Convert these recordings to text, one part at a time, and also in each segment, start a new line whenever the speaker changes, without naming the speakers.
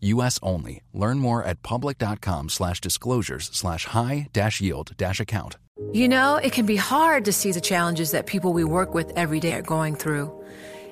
U.S. only. Learn more at public.com slash disclosures slash high dash yield dash account.
You know, it can be hard to see the challenges that people we work with every day are going through.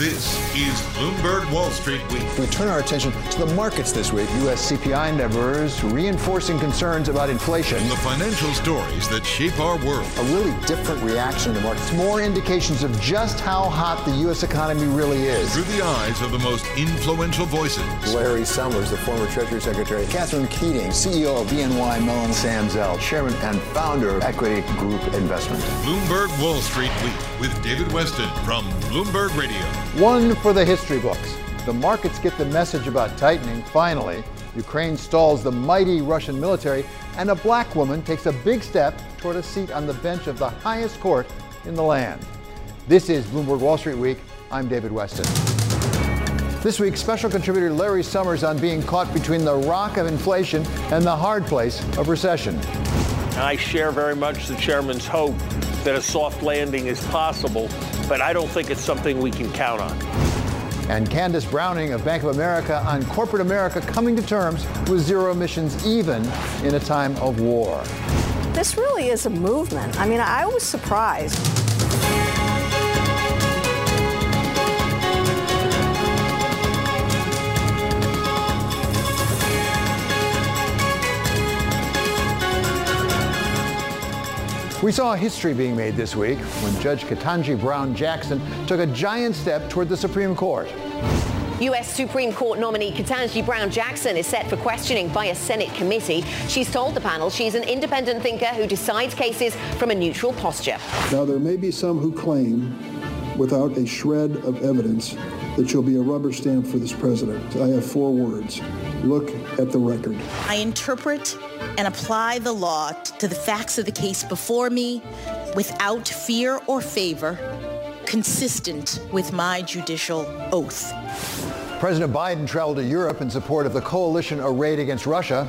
This is Bloomberg Wall Street Week.
We turn our attention to the markets this week. U.S. CPI numbers reinforcing concerns about inflation.
The financial stories that shape our world.
A really different reaction the markets. More indications of just how hot the U.S. economy really is.
Through the eyes of the most influential voices.
Larry Summers, the former Treasury Secretary. Catherine Keating, CEO of BNY Mellon. Sam Zell, Chairman and founder of Equity Group Investment.
Bloomberg Wall Street Week with David Westin from Bloomberg Radio.
One for the history books. The markets get the message about tightening, finally. Ukraine stalls the mighty Russian military, and a black woman takes a big step toward a seat on the bench of the highest court in the land. This is Bloomberg Wall Street Week. I'm David Westin. This week, special contributor Larry Summers on being caught between the rock of inflation and the hard place of recession.
I share very much the chairman's hope that a soft landing is possible, but I don't think it's something we can count on.
And Candace Browning of Bank of America on corporate America coming to terms with zero emissions even in a time of war.
This really is a movement. I mean, I was surprised.
We saw history being made this week when Judge Ketanji Brown Jackson took a giant step toward the Supreme Court.
U.S. Supreme Court nominee Ketanji Brown Jackson is set for questioning by a Senate committee. She's told the panel she's an independent thinker who decides cases from a neutral posture.
Now, there may be some who claim, without a shred of evidence, that she'll be a rubber stamp for this president. I have four words look at the record.
I interpret and apply the law to the facts of the case before me without fear or favor, consistent with my judicial oath.
President Biden traveled to Europe in support of the coalition arrayed against Russia.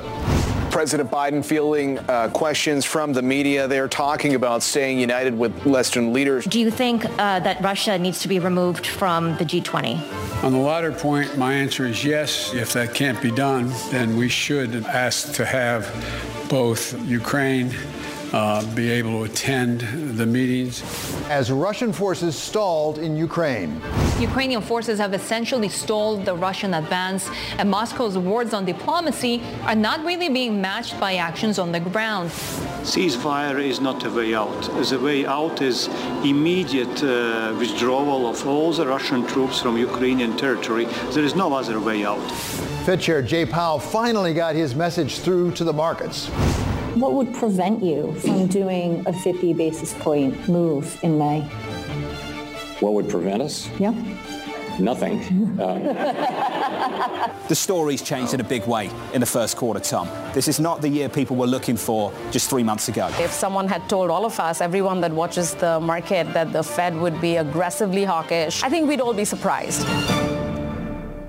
President Biden fielding uh, questions from the media. They're talking about staying united with Western leaders.
Do you think uh, that Russia needs to be removed from the G20?
On the latter point, my answer is yes. If that can't be done, then we should ask to have both Ukraine uh, be able to attend the meetings.
As Russian forces stalled in Ukraine.
Ukrainian forces have essentially stalled the Russian advance, and Moscow's words on diplomacy are not really being matched by actions on the ground.
Ceasefire is not a way out. The way out is immediate uh, withdrawal of all the Russian troops from Ukrainian territory. There is no other way out.
Fed Chair Jay Powell finally got his message through to the markets.
What would prevent you from doing a 50 basis point move in May?
What would prevent us?
Yeah.
Nothing. Uh,
the story's changed in a big way in the first quarter, Tom. This is not the year people were looking for just three months ago.
If someone had told all of us, everyone that watches the market, that the Fed would be aggressively hawkish, I think we'd all be surprised.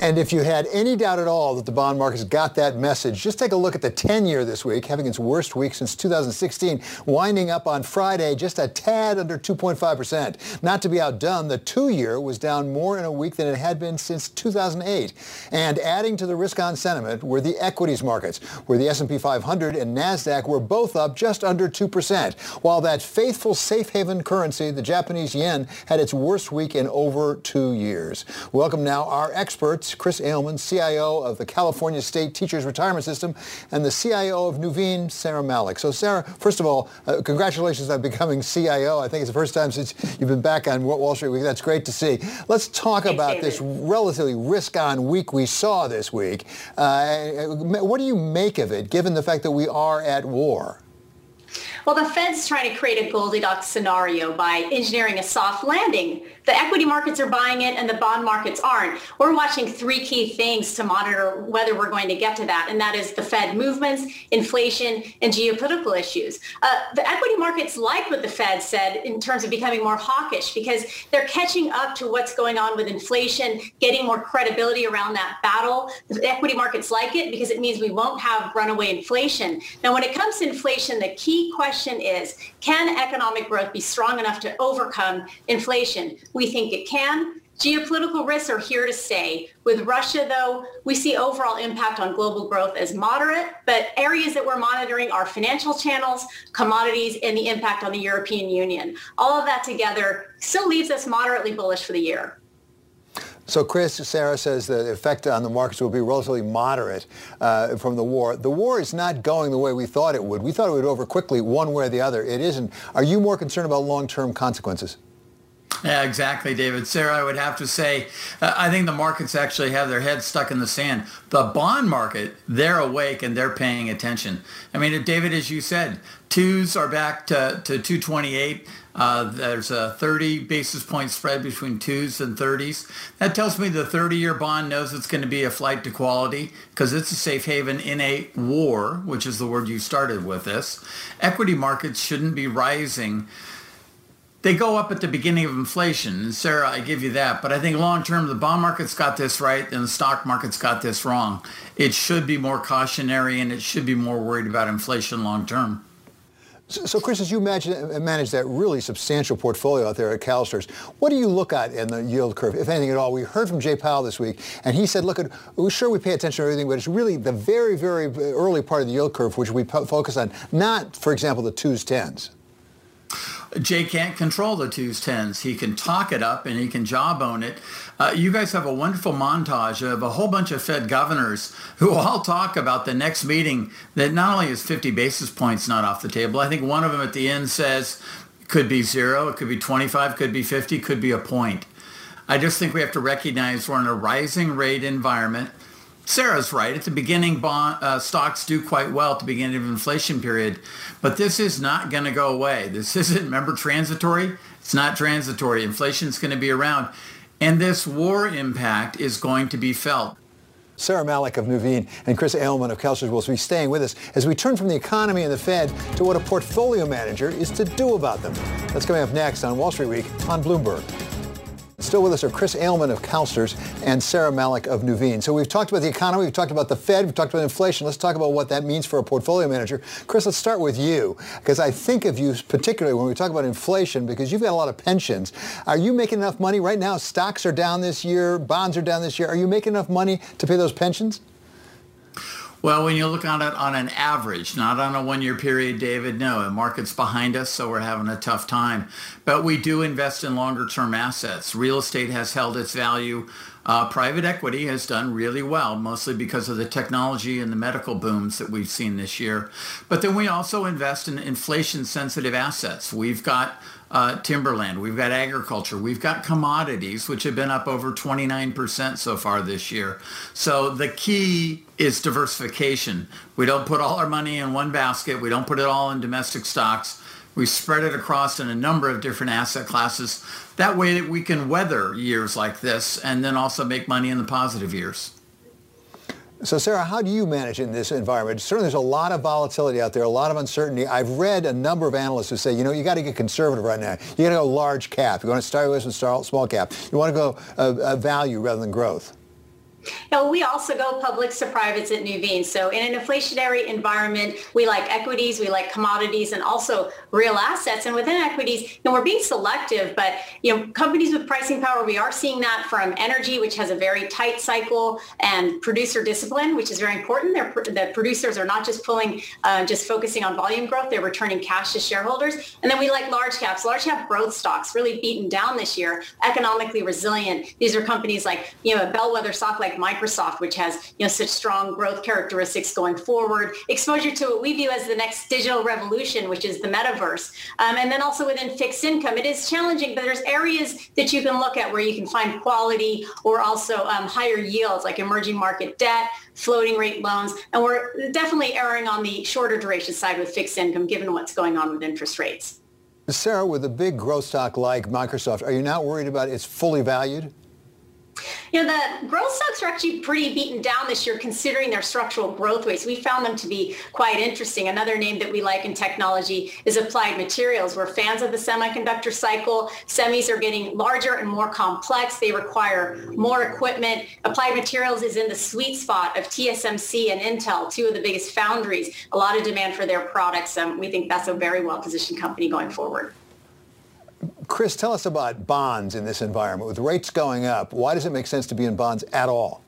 And if you had any doubt at all that the bond markets got that message, just take a look at the 10-year this week, having its worst week since 2016, winding up on Friday just a tad under 2.5%. Not to be outdone, the two-year was down more in a week than it had been since 2008. And adding to the risk-on sentiment were the equities markets, where the S&P 500 and NASDAQ were both up just under 2%, while that faithful safe haven currency, the Japanese yen, had its worst week in over two years. Welcome now our experts, Chris Ailman, CIO of the California State Teachers Retirement System, and the CIO of Nuveen, Sarah Malik. So Sarah, first of all, uh, congratulations on becoming CIO. I think it's the first time since you've been back on Wall Street Week. That's great to see. Let's talk Thanks, about David. this relatively risk-on week we saw this week. Uh, what do you make of it, given the fact that we are at war?
Well, the Fed's trying to create a Goldilocks scenario by engineering a soft landing. The equity markets are buying it and the bond markets aren't. We're watching three key things to monitor whether we're going to get to that, and that is the Fed movements, inflation, and geopolitical issues. Uh, the equity markets like what the Fed said in terms of becoming more hawkish because they're catching up to what's going on with inflation, getting more credibility around that battle. The equity markets like it because it means we won't have runaway inflation. Now, when it comes to inflation, the key question is, can economic growth be strong enough to overcome inflation? We think it can. Geopolitical risks are here to stay. With Russia, though, we see overall impact on global growth as moderate, but areas that we're monitoring are financial channels, commodities, and the impact on the European Union. All of that together still leaves us moderately bullish for the year.
So Chris, Sarah says the effect on the markets will be relatively moderate uh, from the war. The war is not going the way we thought it would. We thought it would over quickly one way or the other. It isn't. Are you more concerned about long-term consequences?
Yeah, exactly, David. Sarah, I would have to say, uh, I think the markets actually have their heads stuck in the sand. The bond market, they're awake and they're paying attention. I mean, David, as you said, twos are back to, to 228. Uh, there's a 30 basis point spread between twos and 30s. That tells me the 30-year bond knows it's going to be a flight to quality because it's a safe haven in a war, which is the word you started with this. Equity markets shouldn't be rising they go up at the beginning of inflation. And Sarah, I give you that. But I think long term, the bond market's got this right and the stock market's got this wrong. It should be more cautionary and it should be more worried about inflation long term.
So, so, Chris, as you imagine, uh, manage that really substantial portfolio out there at CalSTRS, what do you look at in the yield curve, if anything at all? We heard from Jay Powell this week, and he said, look, at, sure we pay attention to everything, but it's really the very, very uh, early part of the yield curve which we focus on, not, for example, the twos, tens.
Jay can't control the twos tens. He can talk it up and he can jawbone it. Uh, you guys have a wonderful montage of a whole bunch of Fed governors who all talk about the next meeting that not only is 50 basis points not off the table. I think one of them at the end says could be zero, it could be 25, could be 50, could be a point. I just think we have to recognize we're in a rising rate environment. Sarah's right. At the beginning, bond, uh, stocks do quite well at the beginning of inflation period, but this is not going to go away. This isn't, remember, transitory. It's not transitory. Inflation is going to be around, and this war impact is going to be felt.
Sarah Malik of Nuveen and Chris Ailman of CalSTRS will be staying with us as we turn from the economy and the Fed to what a portfolio manager is to do about them. That's coming up next on Wall Street Week on Bloomberg. Still with us are Chris Ailman of CalSTRS and Sarah Malik of Nuveen. So we've talked about the economy, we've talked about the Fed, we've talked about inflation. Let's talk about what that means for a portfolio manager. Chris, let's start with you, because I think of you particularly when we talk about inflation, because you've got a lot of pensions. Are you making enough money right now? Stocks are down this year, bonds are down this year. Are you making enough money to pay those pensions?
Well, when you look on it on an average, not on a one-year period, David, no, the market's behind us, so we're having a tough time. But we do invest in longer-term assets. Real estate has held its value. Uh, private equity has done really well, mostly because of the technology and the medical booms that we've seen this year. But then we also invest in inflation-sensitive assets. We've got uh, timberland, we've got agriculture, we've got commodities, which have been up over 29% so far this year. So the key is diversification. We don't put all our money in one basket. We don't put it all in domestic stocks. We spread it across in a number of different asset classes. That way that we can weather years like this and then also make money in the positive years.
So Sarah, how do you manage in this environment? Certainly there's a lot of volatility out there, a lot of uncertainty. I've read a number of analysts who say, you know, you got to get conservative right now. You got to go large cap. You want to start with some small cap. You want to go uh, uh, value rather than growth.
Yeah, we also go publics to privates at Nuveen. So in an inflationary environment, we like equities, we like commodities, and also real assets. And within equities, know, we're being selective, but you know, companies with pricing power, we are seeing that from energy, which has a very tight cycle, and producer discipline, which is very important. They're, the producers are not just pulling, uh, just focusing on volume growth; they're returning cash to shareholders. And then we like large caps, large cap growth stocks, really beaten down this year, economically resilient. These are companies like you know a bellwether stock like like Microsoft, which has you know such strong growth characteristics going forward, exposure to what we view as the next digital revolution, which is the metaverse, um, and then also within fixed income, it is challenging, but there's areas that you can look at where you can find quality or also um, higher yields, like emerging market debt, floating rate loans, and we're definitely erring on the shorter duration side with fixed income, given what's going on with interest rates.
Sarah, with a big growth stock like Microsoft, are you not worried about it's fully valued?
You know, the growth stocks are actually pretty beaten down this year considering their structural growth rates. We found them to be quite interesting. Another name that we like in technology is Applied Materials. We're fans of the semiconductor cycle. Semis are getting larger and more complex. They require more equipment. Applied Materials is in the sweet spot of TSMC and Intel, two of the biggest foundries. A lot of demand for their products. Um, we think that's a very well-positioned company going forward.
Chris, tell us about bonds in this environment. With rates going up, why does it make sense to be in bonds at all?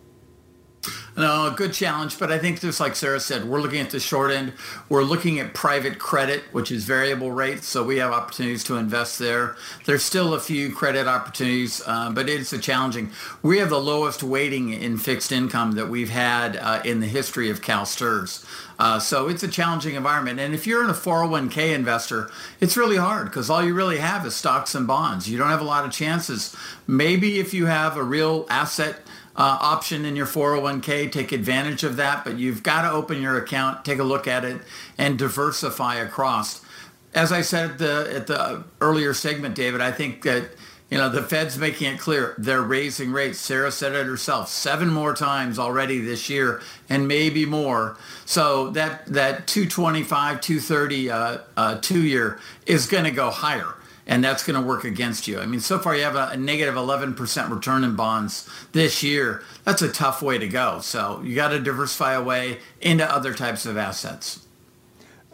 No, good challenge, but I think just like Sarah said, we're looking at the short end. We're looking at private credit, which is variable rates, so we have opportunities to invest there. There's still a few credit opportunities, uh, but it's a challenging. We have the lowest weighting in fixed income that we've had uh, in the history of CalSTRS. Uh, so it's a challenging environment. And if you're in a 401k investor, it's really hard because all you really have is stocks and bonds. You don't have a lot of chances. Maybe if you have a real asset uh, option in your 401k. Take advantage of that, but you've got to open your account, take a look at it, and diversify across. As I said at the, at the earlier segment, David, I think that you know the Fed's making it clear they're raising rates. Sarah said it herself, seven more times already this year, and maybe more. So that that 225, 230 uh, uh, two year is going to go higher and that's going to work against you. I mean, so far you have a, a negative 11% return in bonds this year. That's a tough way to go. So you got to diversify away into other types of assets.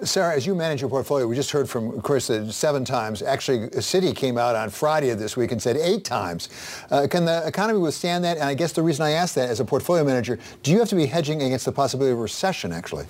Sarah, as you manage your portfolio, we just heard from Chris that seven times. Actually, Citi came out on Friday of this week and said eight times. Uh, can the economy withstand that? And I guess the reason I ask that as a portfolio manager, do you have to be hedging against the possibility of recession, actually?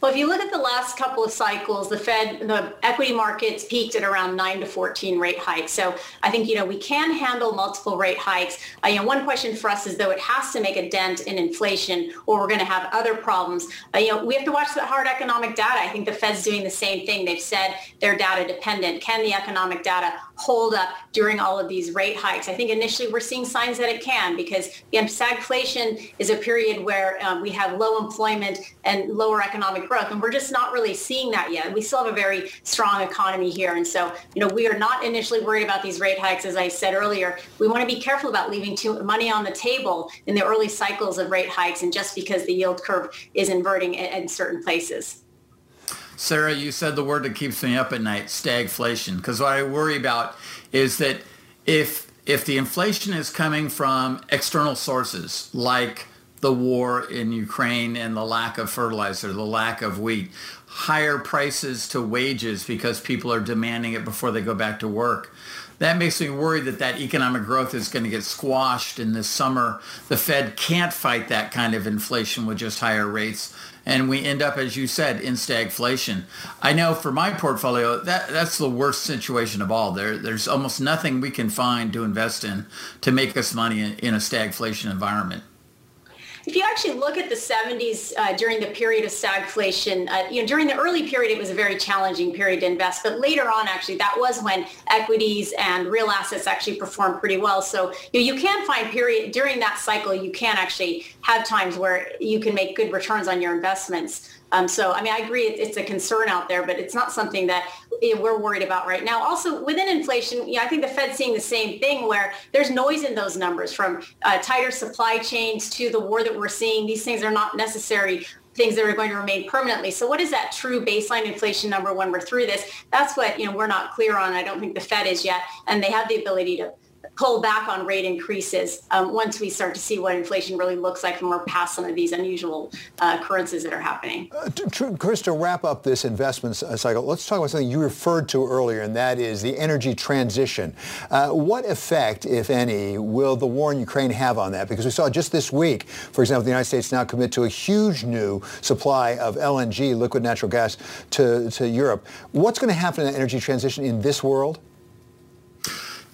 Well, if you look at the last couple of cycles, the Fed, the equity markets peaked at around 9 to 14 rate hikes. So I think, you know, we can handle multiple rate hikes. Uh, you know, one question for us is, though, it has to make a dent in inflation or we're going to have other problems. Uh, you know, we have to watch the hard economic data. I think the Fed's doing the same thing. They've said they're data dependent. Can the economic data hold up during all of these rate hikes? I think initially we're seeing signs that it can because, again, stagflation is a period where um, we have low employment and lower economic growth. And we're just not really seeing that yet. We still have a very strong economy here. And so, you know, we are not initially worried about these rate hikes. As I said earlier, we want to be careful about leaving too money on the table in the early cycles of rate hikes and just because the yield curve is inverting in, in certain places.
Sarah, you said the word that keeps me up at night, stagflation. Because what I worry about is that if if the inflation is coming from external sources like the war in Ukraine and the lack of fertilizer, the lack of wheat, higher prices to wages because people are demanding it before they go back to work. That makes me worried that that economic growth is going to get squashed in this summer. The Fed can't fight that kind of inflation with just higher rates. And we end up, as you said, in stagflation. I know for my portfolio, that, that's the worst situation of all. There, there's almost nothing we can find to invest in to make us money in, in a stagflation environment
if you actually look at the 70s uh, during the period of stagflation, uh, you know, during the early period, it was a very challenging period to invest. But later on, actually, that was when equities and real assets actually performed pretty well. So you, know, you can find period during that cycle, you can actually have times where you can make good returns on your investments. Um, so, I mean, I agree it's a concern out there, but it's not something that we're worried about right now. Also, within inflation, yeah, I think the Fed's seeing the same thing where there's noise in those numbers from uh, tighter supply chains to the war that we're seeing. These things are not necessary things that are going to remain permanently. So what is that true baseline inflation number when we're through this? That's what, you know, we're not clear on. I don't think the Fed is yet. And they have the ability to pull back on rate increases um, once we start to see what inflation really looks like and we're past some of these unusual uh, occurrences that are happening. Uh,
to, Chris, to wrap up this investment cycle, let's talk about something you referred to earlier, and that is the energy transition. Uh, what effect, if any, will the war in Ukraine have on that? Because we saw just this week, for example, the United States now commit to a huge new supply of LNG, liquid natural gas, to, to Europe. What's going to happen in the energy transition in this world?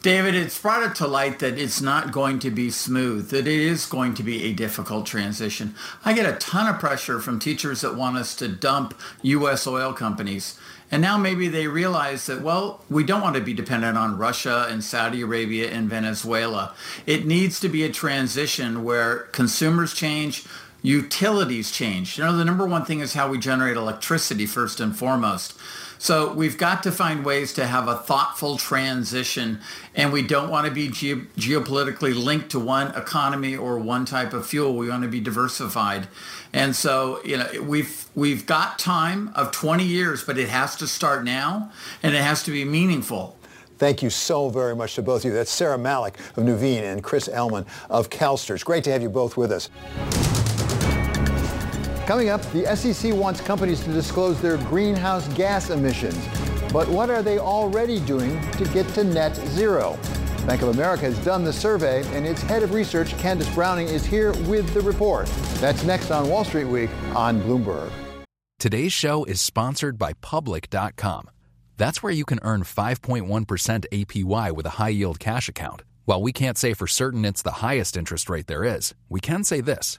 David, it's brought it to light that it's not going to be smooth, that it is going to be a difficult transition. I get a ton of pressure from teachers that want us to dump U.S. oil companies. And now maybe they realize that, well, we don't want to be dependent on Russia and Saudi Arabia and Venezuela. It needs to be a transition where consumers change, utilities change. You know, the number one thing is how we generate electricity first and foremost. So we've got to find ways to have a thoughtful transition, and we don't want to be ge- geopolitically linked to one economy or one type of fuel. We want to be diversified. And so, you know, we've we've got time of 20 years, but it has to start now, and it has to be meaningful.
Thank you so very much to both of you. That's Sarah Malik of Nuveen and Chris Ailman of CalSTRS. Great to have you both with us. Coming up, the SEC wants companies to disclose their greenhouse gas emissions. But what are they already doing to get to net zero? Bank of America has done the survey, and its head of research, Candace Browning, is here with the report. That's next on Wall Street Week on Bloomberg.
Today's show is sponsored by Public.com. That's where you can earn 5.1% APY with a high yield cash account. While we can't say for certain it's the highest interest rate there is, we can say this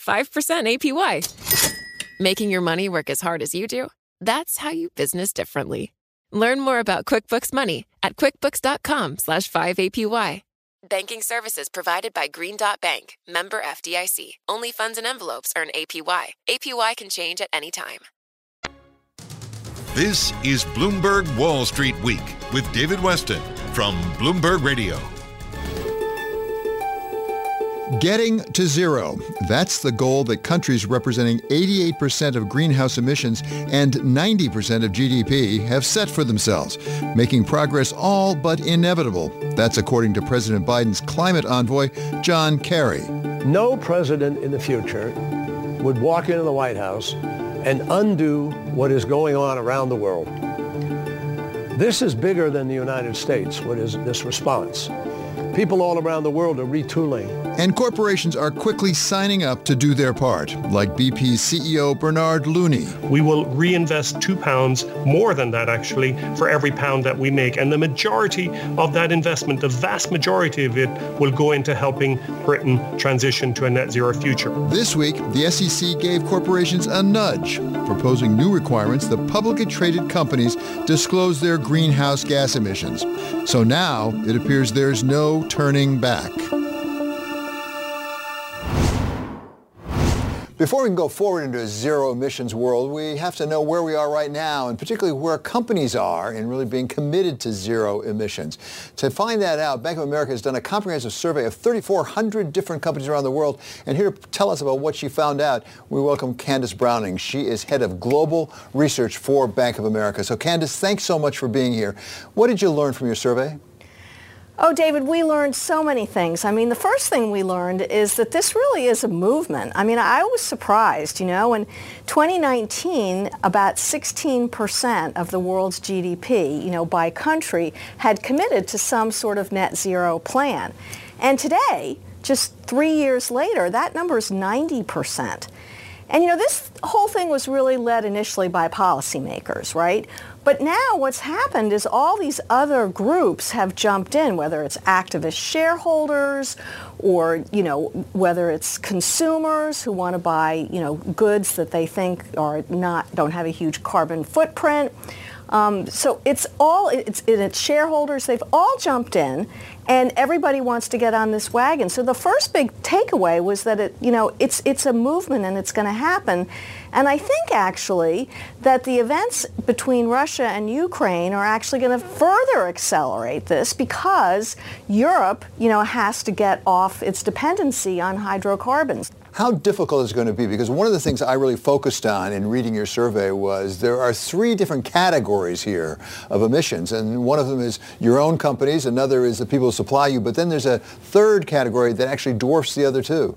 5% APY. Making your money work as hard as you do? That's how you business differently. Learn more about QuickBooks Money at quickbooks.com slash 5APY. Banking services provided by Green Dot Bank, member FDIC. Only funds and envelopes earn APY. APY can change at any time.
This is Bloomberg Wall Street Week with David Westin from Bloomberg Radio.
Getting to zero. That's the goal that countries representing 88% of greenhouse emissions and 90% of GDP have set for themselves, making progress all but inevitable. That's according to President Biden's climate envoy, John Kerry.
No president in the future would walk into the White House and undo what is going on around the world. This is bigger than the United States, what is this response. People all around the world are retooling.
And corporations are quickly signing up to do their part, like BP's CEO Bernard Looney.
We will reinvest two pounds, more than that actually, for every pound that we make. And the majority of that investment, the vast majority of it, will go into helping Britain transition to a net zero future.
This week, the SEC gave corporations a nudge, proposing new requirements that publicly traded companies disclose their greenhouse gas emissions. So now it appears there's no turning back. Before we can go forward into a zero emissions world, we have to know where we are right now and particularly where companies are in really being committed to zero emissions. To find that out, Bank of America has done a comprehensive survey of 3,400 different companies around the world. And here to tell us about what she found out, we welcome Candace Browning. She is head of global research for Bank of America. So Candace, thanks so much for being here. What did you learn from your survey?
Oh, David, we learned so many things. I mean, the first thing we learned is that this really is a movement. I mean, I was surprised, you know, in 2019, about 16% of the world's GDP, you know, by country had committed to some sort of net zero plan. And today, just three years later, that number is 90%. And you know, this whole thing was really led initially by policymakers, right? But now what's happened is all these other groups have jumped in, whether it's activist shareholders or, you know, whether it's consumers who want to buy, you know, goods that they think are not, don't have a huge carbon footprint. Um, so it's all, it's, it's shareholders, they've all jumped in and everybody wants to get on this wagon. So the first big takeaway was that it, you know, it's, it's a movement and it's going to happen. And I think actually that the events between Russia and Ukraine are actually going to further accelerate this because Europe, you know, has to get off its dependency on hydrocarbons.
How difficult is it going to be? Because one of the things I really focused on in reading your survey was there are three different categories here of emissions. And one of them is your own companies, another is the people who supply you, but then there's a third category that actually dwarfs the other two.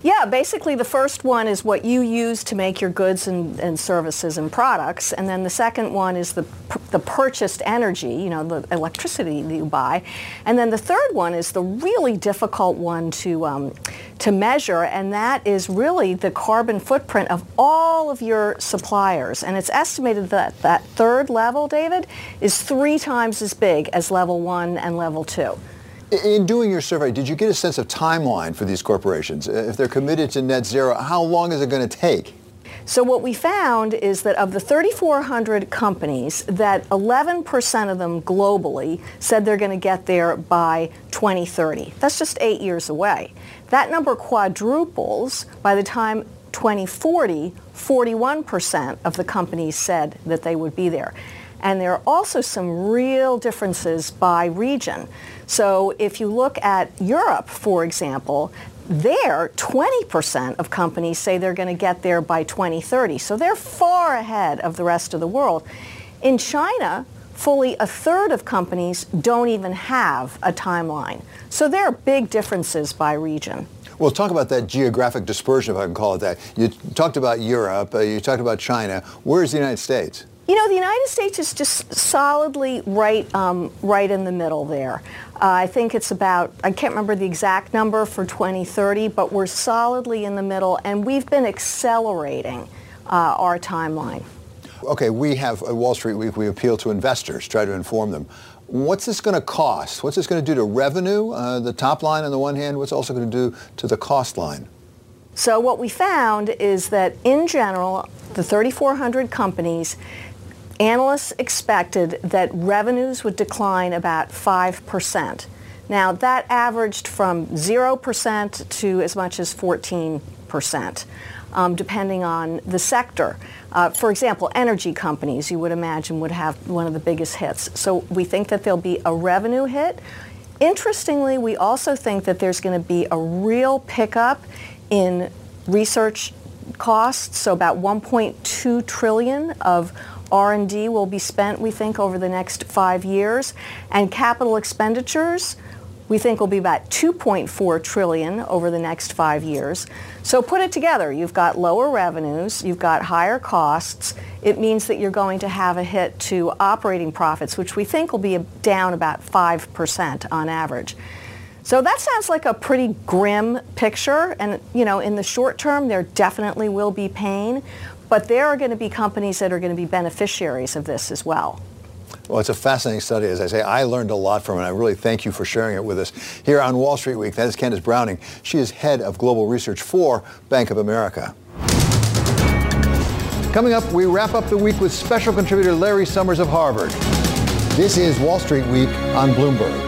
Yeah, basically the first one is what you use to make your goods and, and services and products, and then the second one is the, the purchased energy, you know, the electricity that you buy, and then the third one is the really difficult one to, um, to measure, and that is really the carbon footprint of all of your suppliers, and it's estimated that that third level, David, is three times as big as level one and level two.
In doing your survey, did you get a sense of timeline for these corporations? Uh, if they're committed to net zero, how long is it going to take?
So what we found is that of the 3,400 companies, that 11% of them globally said they're going to get there by 2030. That's just eight years away. That number quadruples by the time 2040, 41% of the companies said that they would be there. And there are also some real differences by region. So if you look at Europe, for example, there 20% of companies say they're going to get there by 2030. So they're far ahead of the rest of the world. In China, fully a third of companies don't even have a timeline. So there are big differences by region.
Well, talk about that geographic dispersion, if I can call it that. You talked about Europe, uh, you talked about China. Where's the United States?
You know, the United States is just solidly right, um, right in the middle there. Uh, I think it's about, I can't remember the exact number for 2030, but we're solidly in the middle, and we've been accelerating uh, our timeline.
Okay, we have, at Wall Street Week, we appeal to investors, try to inform them. What's this going to cost? What's this going to do to revenue, uh, the top line on the one hand? What's also going to do to the cost line?
So what we found is that in general, the 3,400 companies analysts expected that revenues would decline about 5%. Now, that averaged from 0% to as much as 14%, um, depending on the sector. Uh, for example, energy companies, you would imagine, would have one of the biggest hits. So we think that there'll be a revenue hit. Interestingly, we also think that there's going to be a real pickup in research costs, so about 1.2 trillion of R&D will be spent, we think, over the next five years. And capital expenditures, we think will be about 2.4 trillion over the next five years. So put it together, you've got lower revenues, you've got higher costs. It means that you're going to have a hit to operating profits, which we think will be down about 5% on average. So that sounds like a pretty grim picture. And, you know, in the short term, there definitely will be pain. But there are going to be companies that are going to be beneficiaries of this as well.
Well, it's a fascinating study. As I say, I learned a lot from it. I really thank you for sharing it with us here on Wall Street Week. That is Candace Browning. She is head of global research for Bank of America. Coming up, we wrap up the week with special contributor Larry Summers of Harvard. This is Wall Street Week on Bloomberg.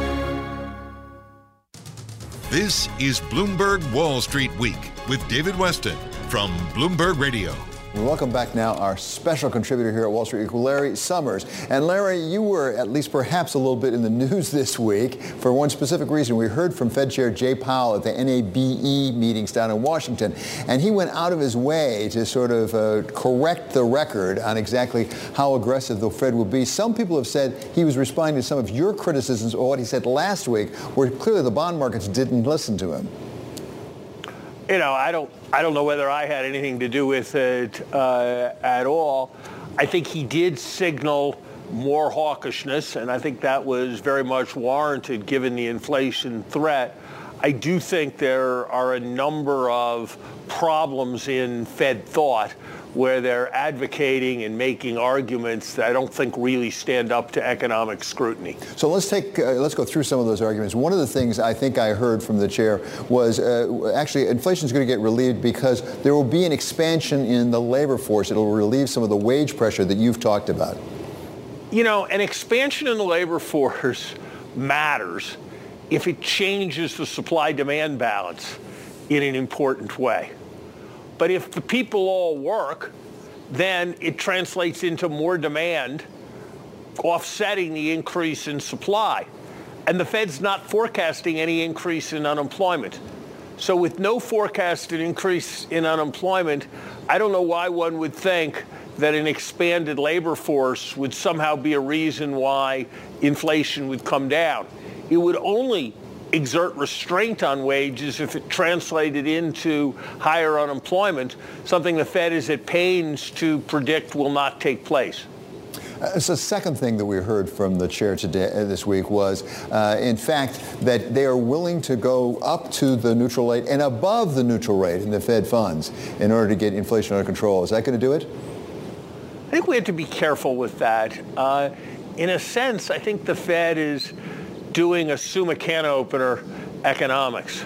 This is Bloomberg Wall Street Week with David Westin from Bloomberg Radio.
We welcome back now our special contributor here at Wall Street, Larry Summers. And Larry, you were at least perhaps a little bit in the news this week for one specific reason. We heard from Fed Chair Jay Powell at the NABE meetings down in Washington, and he went out of his way to sort of uh, correct the record on exactly how aggressive the Fed will be. Some people have said he was responding to some of your criticisms of what he said last week, where clearly the bond markets didn't listen to him
you know, I don't, I don't know whether I had anything to do with it uh, at all. I think he did signal more hawkishness, and I think that was very much warranted given the inflation threat. I do think there are a number of problems in Fed thought where they're advocating and making arguments that I don't think really stand up to economic scrutiny.
So let's take uh, let's go through some of those arguments. One of the things I think I heard from the chair was uh, actually inflation is going to get relieved because there will be an expansion in the labor force. It'll relieve some of the wage pressure that you've talked about.
You know, an expansion in the labor force matters if it changes the supply-demand balance in an important way. But if the people all work, then it translates into more demand, offsetting the increase in supply. And the Fed's not forecasting any increase in unemployment. So with no forecasted increase in unemployment, I don't know why one would think that an expanded labor force would somehow be a reason why inflation would come down. It would only exert restraint on wages if it translated into higher unemployment, something the Fed is at pains to predict will not take place.
Uh, so the second thing that we heard from the chair today uh, this week was, uh, in fact, that they are willing to go up to the neutral rate and above the neutral rate in the Fed funds in order to get inflation under control. Is that going to do it?
I think we have to be careful with that. Uh, in a sense, I think the Fed is doing a summa can opener economics.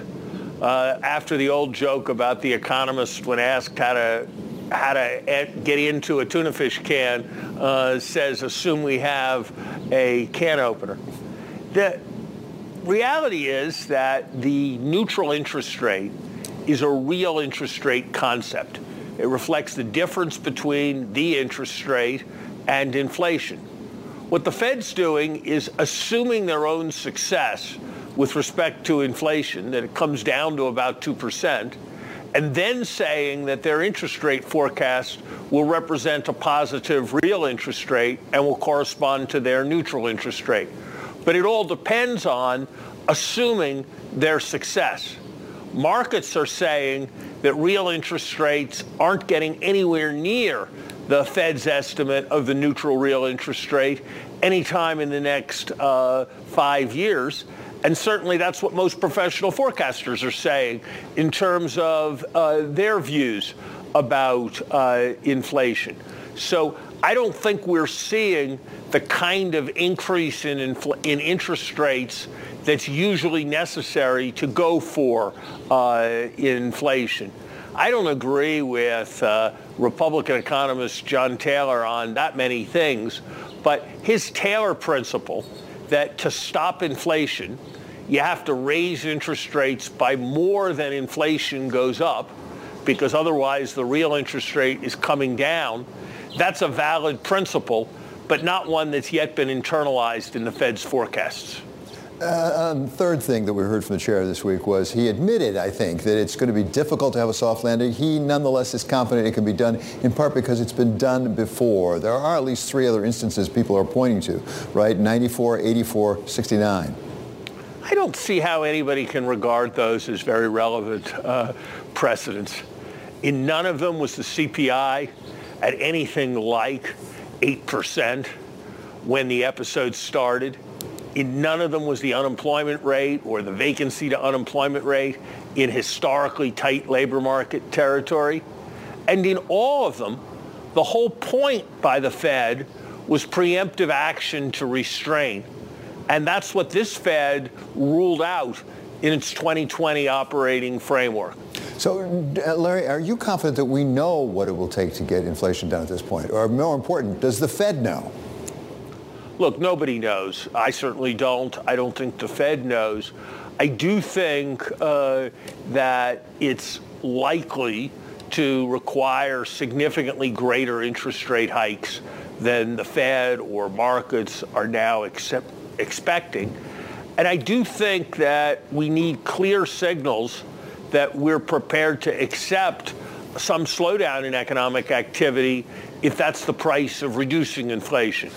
Uh, after the old joke about the economist when asked how to how to get into a tuna fish can uh, says assume we have a can opener. The reality is that the neutral interest rate is a real interest rate concept. It reflects the difference between the interest rate and inflation. What the Fed's doing is assuming their own success with respect to inflation, that it comes down to about 2%, and then saying that their interest rate forecast will represent a positive real interest rate and will correspond to their neutral interest rate. But it all depends on assuming their success. Markets are saying that real interest rates aren't getting anywhere near the Fed's estimate of the neutral real interest rate anytime in the next uh, five years. And certainly that's what most professional forecasters are saying in terms of uh, their views about uh, inflation. So I don't think we're seeing the kind of increase in, infl- in interest rates that's usually necessary to go for uh, inflation. I don't agree with uh, Republican economist John Taylor on that many things, but his Taylor principle that to stop inflation, you have to raise interest rates by more than inflation goes up because otherwise the real interest rate is coming down. That's a valid principle, but not one that's yet been internalized in the Fed's forecasts.
Uh, um, third thing that we heard from the chair this week was he admitted, I think, that it's going to be difficult to have a soft landing. He nonetheless is confident it can be done, in part because it's been done before. There are at least three other instances people are pointing to, right? 94, 84, 69.
I don't see how anybody can regard those as very relevant uh, precedents. In none of them was the CPI at anything like 8% when the episode started. In none of them was the unemployment rate or the vacancy to unemployment rate in historically tight labor market territory. And in all of them, the whole point by the Fed was preemptive action to restrain. And that's what this Fed ruled out in its 2020 operating framework.
So, uh, Larry, are you confident that we know what it will take to get inflation down at this point? Or more important, does the Fed know?
Look, nobody knows. I certainly don't. I don't think the Fed knows. I do think uh, that it's likely to require significantly greater interest rate hikes than the Fed or markets are now accept, expecting. And I do think that we need clear signals that we're prepared to accept some slowdown in economic activity if that's the price of reducing inflation.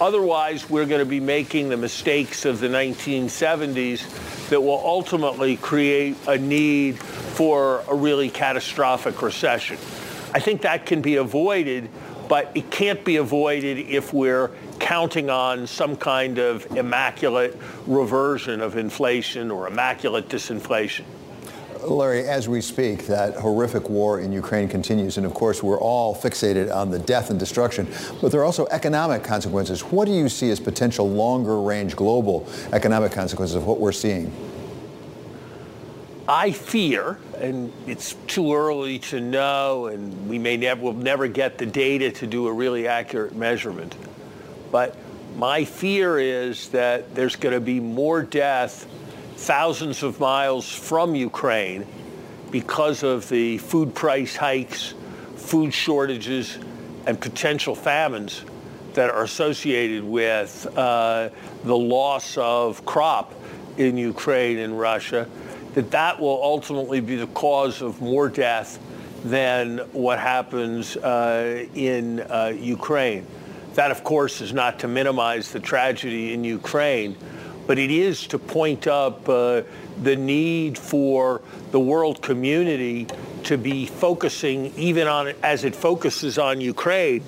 Otherwise, we're going to be making the mistakes of the 1970s that will ultimately create a need for a really catastrophic recession. I think that can be avoided, but it can't be avoided if we're counting on some kind of immaculate reversion of inflation or immaculate disinflation.
Larry, as we speak, that horrific war in Ukraine continues, and of course, we're all fixated on the death and destruction, but there are also economic consequences. What do you see as potential longer-range global economic consequences of what we're seeing?
I fear, and it's too early to know, and we may never, will never get the data to do a really accurate measurement, but my fear is that there's going to be more death thousands of miles from Ukraine because of the food price hikes, food shortages, and potential famines that are associated with uh, the loss of crop in Ukraine and Russia, that that will ultimately be the cause of more death than what happens uh, in uh, Ukraine. That, of course, is not to minimize the tragedy in Ukraine, but it is to point up uh, the need for the world community to be focusing, even on as it focuses on Ukraine,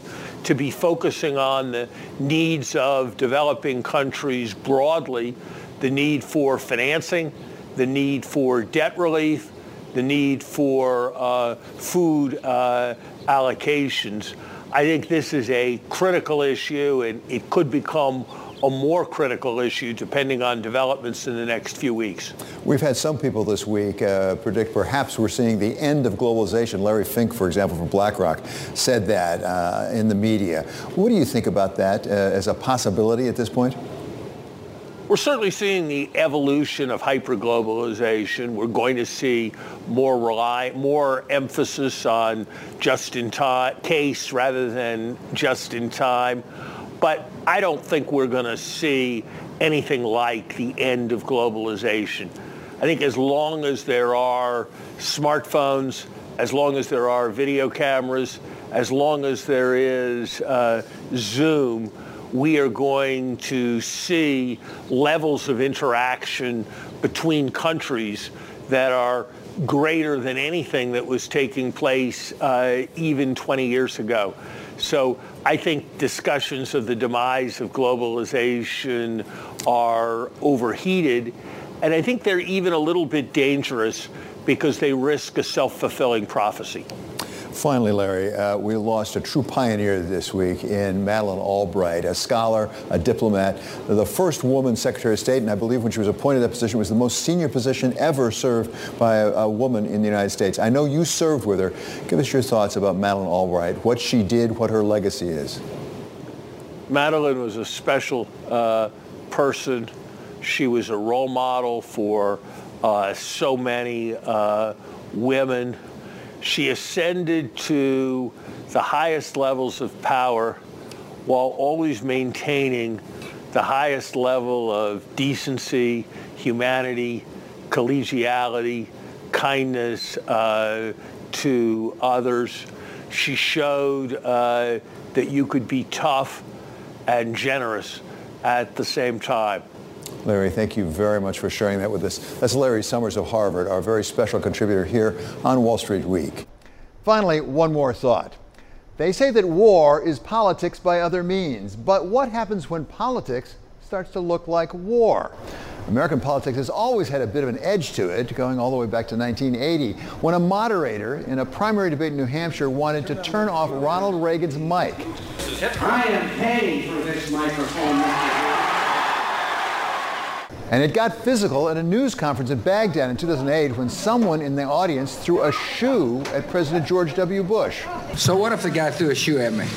to be focusing on the needs of developing countries broadly, the need for financing, the need for debt relief, the need for uh, food uh, allocations. I think this is a critical issue and it could become a more critical issue depending on developments in the next few weeks.
We've had some people this week uh, predict perhaps we're seeing the end of globalization. Larry Fink, for example, from BlackRock, said that uh, in the media. What do you think about that uh, as a possibility at this point?
We're certainly seeing the evolution of hyperglobalization. We're going to see more rely, more emphasis on just-in-time case rather than just-in-time. But I don't think we're going to see anything like the end of globalization. I think as long as there are smartphones, as long as there are video cameras, as long as there is uh, Zoom, we are going to see levels of interaction between countries that are greater than anything that was taking place uh, even 20 years ago. So I think discussions of the demise of globalization are overheated. And I think they're even a little bit dangerous because they risk a self-fulfilling prophecy.
Finally, Larry, uh, we lost a true pioneer this week in Madeleine Albright, a scholar, a diplomat, the first woman Secretary of State, and I believe when she was appointed that position was the most senior position ever served by a, a woman in the United States. I know you served with her. Give us your thoughts about Madeleine Albright, what she did, what her legacy is.
Madeleine was a special uh, person. She was a role model for uh, so many uh, women she ascended to the highest levels of power while always maintaining the highest level of decency, humanity, collegiality, kindness uh, to others. She showed uh, that you could be tough and generous at the same time.
Larry, thank you very much for sharing that with us. That's Larry Summers of Harvard, our very special contributor here on Wall Street Week. Finally, one more thought. They say that war is politics by other means, but what happens when politics starts to look like war? American politics has always had a bit of an edge to it, going all the way back to 1980, when a moderator in a primary debate in New Hampshire wanted to turn off Ronald Reagan's mic.
I am paying for this microphone,
and it got physical at a news conference in Baghdad in 2008 when someone in the audience threw a shoe at President George W. Bush.
So what if the guy threw a shoe at me?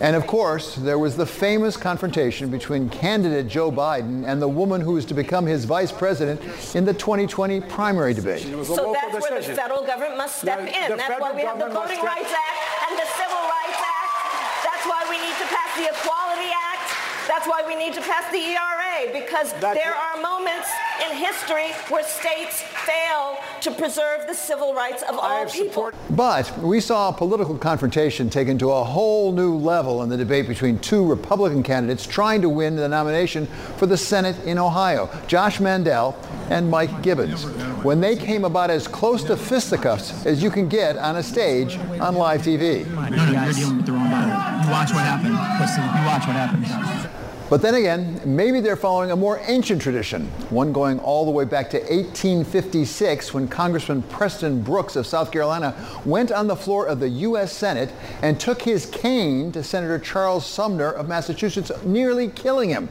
And of course, there was the famous confrontation between candidate Joe Biden and the woman who is to become his vice president in the 2020 primary debate.
So that's decision. where the federal government must step in. That's why we have the Voting Rights Act and the Civil Rights Act. That's why we need to pass the Equality Act. That's why we need to pass the ERA because That's there are moments in history where states fail to preserve the civil rights of all people.
But we saw a political confrontation taken to a whole new level in the debate between two Republican candidates trying to win the nomination for the Senate in Ohio, Josh Mandel and Mike Gibbons, when they came about as close to fisticuffs as you can get on a stage on live TV.
No, no, you're dealing with the wrong guy. You watch what happened. Listen, you watch what happened.
But then again, maybe they're following a more ancient tradition, one going all the way back to 1856 when Congressman Preston Brooks of South Carolina went on the floor of the U.S. Senate and took his cane to Senator Charles Sumner of Massachusetts, nearly killing him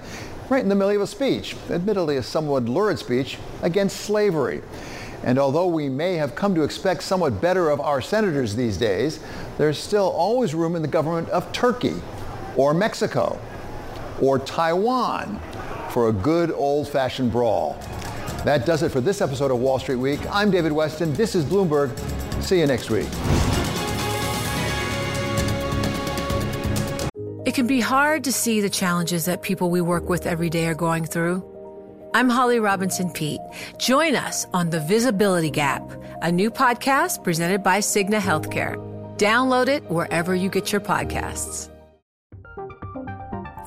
right in the middle of a speech, admittedly a somewhat lurid speech against slavery. And although we may have come to expect somewhat better of our senators these days, there's still always room in the government of Turkey or Mexico or Taiwan for a good old-fashioned brawl. That does it for this episode of Wall Street Week. I'm David Westin. This is Bloomberg. See you next week.
It can be hard to see the challenges that people we work with every day are going through. I'm Holly Robinson Peete. Join us on The Visibility Gap, a new podcast presented by Cigna Healthcare. Download it wherever you get your podcasts.